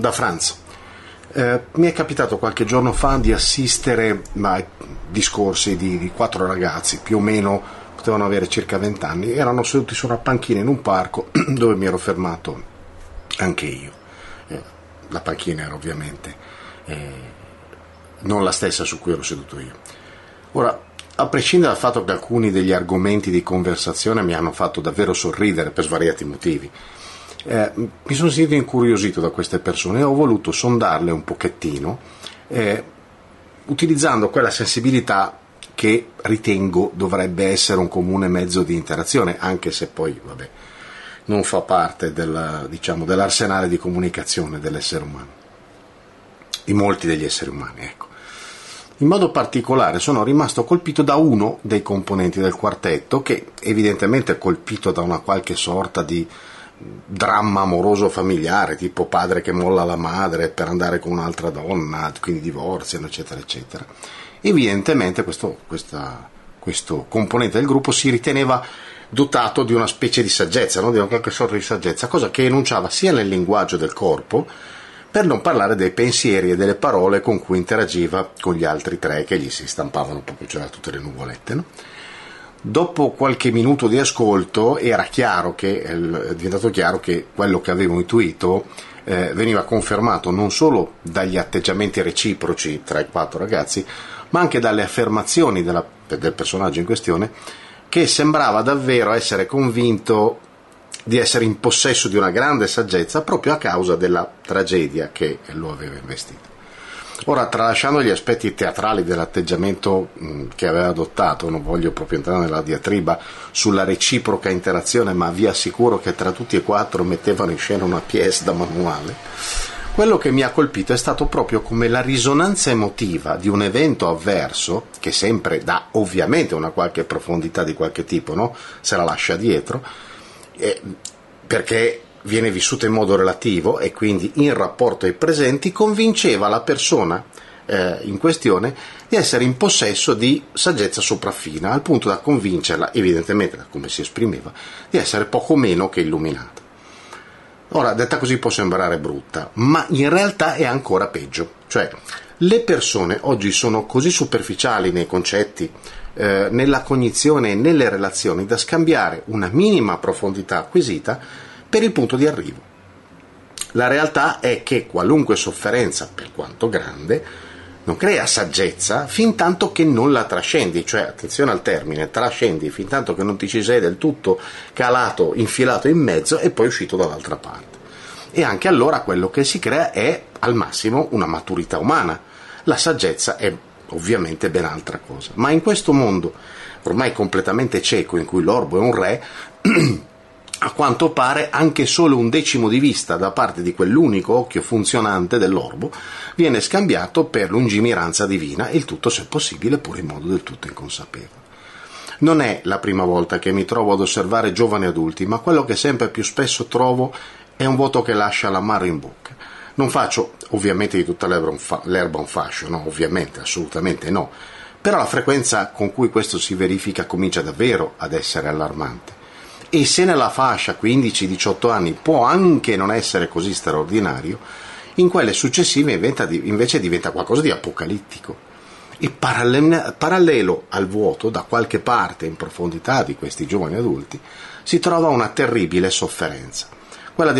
da Franz. Eh, mi è capitato qualche giorno fa di assistere a discorsi di, di, quattro ragazzi, più o meno potevano avere circa 20 anni, erano seduti su una panchina in un parco dove mi ero fermato anche io. Eh, la panchina era ovviamente eh, non la stessa su cui ero seduto io. Ora, a prescindere dal fatto che alcuni degli argomenti di conversazione mi hanno fatto davvero sorridere per svariati motivi, eh, mi sono sentito incuriosito da queste persone e ho voluto sondarle un pochettino eh, utilizzando quella sensibilità che ritengo dovrebbe essere un comune mezzo di interazione, anche se poi vabbè, non fa parte del, diciamo, dell'arsenale di comunicazione dell'essere umano, di molti degli esseri umani. Ecco. In modo particolare sono rimasto colpito da uno dei componenti del quartetto che evidentemente è colpito da una qualche sorta di dramma amoroso familiare, tipo padre che molla la madre per andare con un'altra donna, quindi divorziano, eccetera, eccetera. Evidentemente questo, questa, questo componente del gruppo si riteneva dotato di una specie di saggezza, no? di una qualche sorta di saggezza, cosa che enunciava sia nel linguaggio del corpo, per non parlare dei pensieri e delle parole con cui interagiva con gli altri tre che gli si stampavano proprio, c'erano tutte le nuvolette. No? Dopo qualche minuto di ascolto era chiaro che, è diventato chiaro che quello che avevo intuito eh, veniva confermato non solo dagli atteggiamenti reciproci tra i quattro ragazzi, ma anche dalle affermazioni della, del personaggio in questione, che sembrava davvero essere convinto di essere in possesso di una grande saggezza proprio a causa della tragedia che lo aveva investito. Ora, tralasciando gli aspetti teatrali dell'atteggiamento che aveva adottato, non voglio proprio entrare nella diatriba sulla reciproca interazione, ma vi assicuro che tra tutti e quattro mettevano in scena una pièce da manuale. Quello che mi ha colpito è stato proprio come la risonanza emotiva di un evento avverso, che sempre dà ovviamente una qualche profondità di qualche tipo, no? se la lascia dietro, eh, perché viene vissuta in modo relativo e quindi in rapporto ai presenti, convinceva la persona eh, in questione di essere in possesso di saggezza sopraffina, al punto da convincerla, evidentemente da come si esprimeva, di essere poco meno che illuminata. Ora, detta così può sembrare brutta, ma in realtà è ancora peggio. Cioè, le persone oggi sono così superficiali nei concetti, eh, nella cognizione e nelle relazioni da scambiare una minima profondità acquisita per il punto di arrivo. La realtà è che qualunque sofferenza, per quanto grande, non crea saggezza fin tanto che non la trascendi, cioè attenzione al termine, trascendi fin tanto che non ti ci sei del tutto calato, infilato in mezzo e poi uscito dall'altra parte. E anche allora quello che si crea è al massimo una maturità umana. La saggezza è ovviamente ben altra cosa. Ma in questo mondo ormai completamente cieco in cui l'orbo è un re, a quanto pare anche solo un decimo di vista da parte di quell'unico occhio funzionante dell'orbo viene scambiato per lungimiranza divina, il tutto se possibile pure in modo del tutto inconsapevole. Non è la prima volta che mi trovo ad osservare giovani adulti, ma quello che sempre più spesso trovo è un voto che lascia l'amaro in bocca. Non faccio ovviamente di tutta l'erba un, fa- l'erba un fascio, no, ovviamente, assolutamente no, però la frequenza con cui questo si verifica comincia davvero ad essere allarmante e se nella fascia 15-18 anni può anche non essere così straordinario, in quelle successive invece diventa qualcosa di apocalittico. E parallelo al vuoto, da qualche parte in profondità di questi giovani adulti, si trova una terribile sofferenza, quella,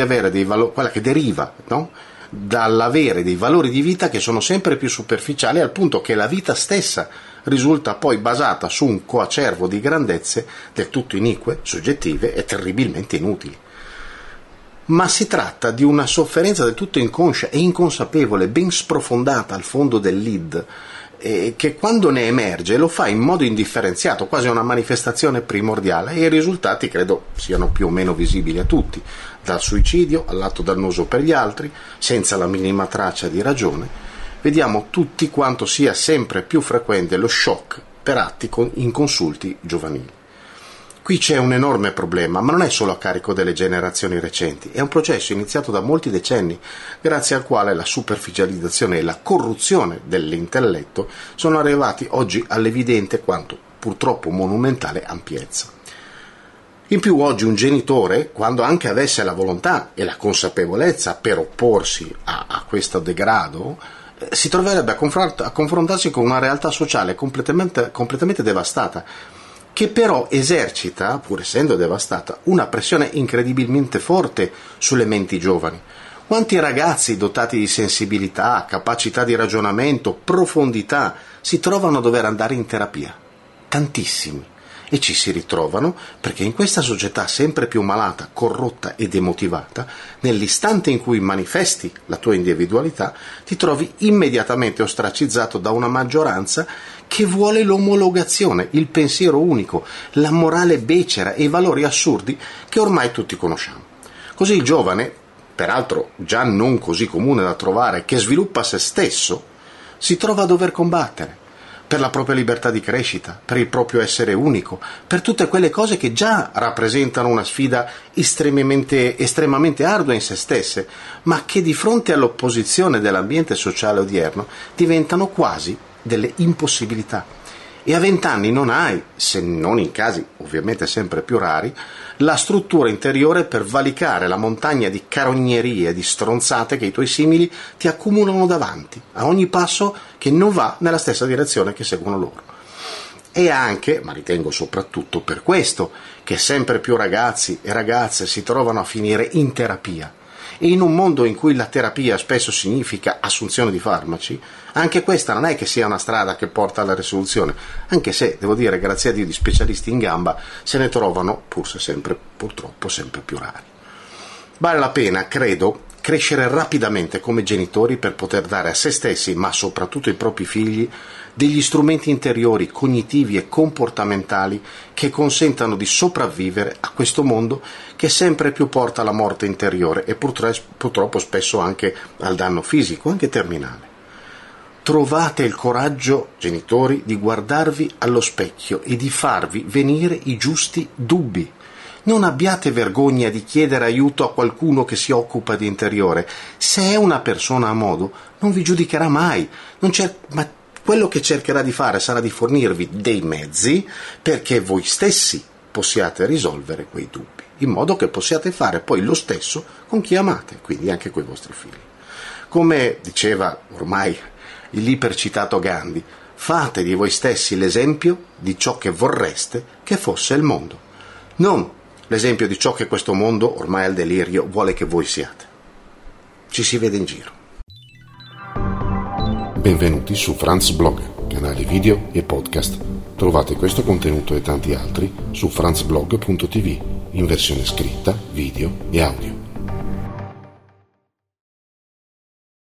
valo- quella che deriva no? Dall'avere dei valori di vita che sono sempre più superficiali al punto che la vita stessa risulta poi basata su un coacervo di grandezze del tutto inique, soggettive e terribilmente inutili. Ma si tratta di una sofferenza del tutto inconscia e inconsapevole, ben sprofondata al fondo del lead, eh, che quando ne emerge lo fa in modo indifferenziato, quasi una manifestazione primordiale, e i risultati credo siano più o meno visibili a tutti, dal suicidio all'atto dannoso per gli altri, senza la minima traccia di ragione, vediamo tutti quanto sia sempre più frequente lo shock per atti inconsulti giovanili. Qui c'è un enorme problema, ma non è solo a carico delle generazioni recenti, è un processo iniziato da molti decenni, grazie al quale la superficializzazione e la corruzione dell'intelletto sono arrivati oggi all'evidente quanto purtroppo monumentale ampiezza. In più oggi un genitore, quando anche avesse la volontà e la consapevolezza per opporsi a, a questo degrado, eh, si troverebbe a, confront- a, confrontarsi con una realtà sociale completamente, completamente devastata, che però esercita, pur essendo devastata, una pressione incredibilmente forte sulle menti giovani. Quanti ragazzi dotati di sensibilità, capacità di ragionamento, profondità si trovano a dover andare in terapia? Tantissimi e ci si ritrovano perché in questa società sempre più malata, corrotta e demotivata, nell'istante in cui manifesti la tua individualità, ti trovi immediatamente ostracizzato da una maggioranza che vuole l'omologazione, il pensiero unico, la morale becera e i valori assurdi che ormai tutti conosciamo. Così il giovane, peraltro già non così comune da trovare, che sviluppa se stesso, si trova a dover combattere per la propria libertà di crescita, per il proprio essere unico, per tutte quelle cose che già rappresentano una sfida estremamente, estremamente ardua in se stesse, ma che di fronte all'opposizione dell'ambiente sociale odierno diventano quasi delle impossibilità e a vent'anni non hai, se non in casi ovviamente sempre più rari, la struttura interiore per valicare la montagna di carognerie e di stronzate che i tuoi simili ti accumulano davanti, a ogni passo che non va nella stessa direzione che seguono loro. E anche, ma ritengo soprattutto per questo, che sempre più ragazzi e ragazze si trovano a finire in terapia, e in un mondo in cui la terapia spesso significa assunzione di farmaci, anche questa non è che sia una strada che porta alla risoluzione, anche se, devo dire, grazie a Dio di specialisti in gamba se ne trovano, pur se sempre, purtroppo, sempre più rari. Vale la pena, credo, crescere rapidamente come genitori per poter dare a se stessi, ma soprattutto ai propri figli, degli strumenti interiori, cognitivi e comportamentali che consentano di sopravvivere a questo mondo che sempre più porta alla morte interiore e purtroppo spesso anche al danno fisico, anche terminale. Trovate il coraggio, genitori, di guardarvi allo specchio e di farvi venire i giusti dubbi. Non abbiate vergogna di chiedere aiuto a qualcuno che si occupa di interiore. Se è una persona a modo, non vi giudicherà mai. Cer- ma quello che cercherà di fare sarà di fornirvi dei mezzi perché voi stessi possiate risolvere quei dubbi, in modo che possiate fare poi lo stesso con chi amate, quindi anche con i vostri figli. Come diceva ormai l'ipercitato Gandhi, fate di voi stessi l'esempio di ciò che vorreste che fosse il mondo, non l'esempio di ciò che questo mondo, ormai al delirio, vuole che voi siate. Ci si vede in giro. Benvenuti su Franz Blog, canale video e podcast. Trovate questo contenuto e tanti altri su franzblog.tv in versione scritta, video e audio.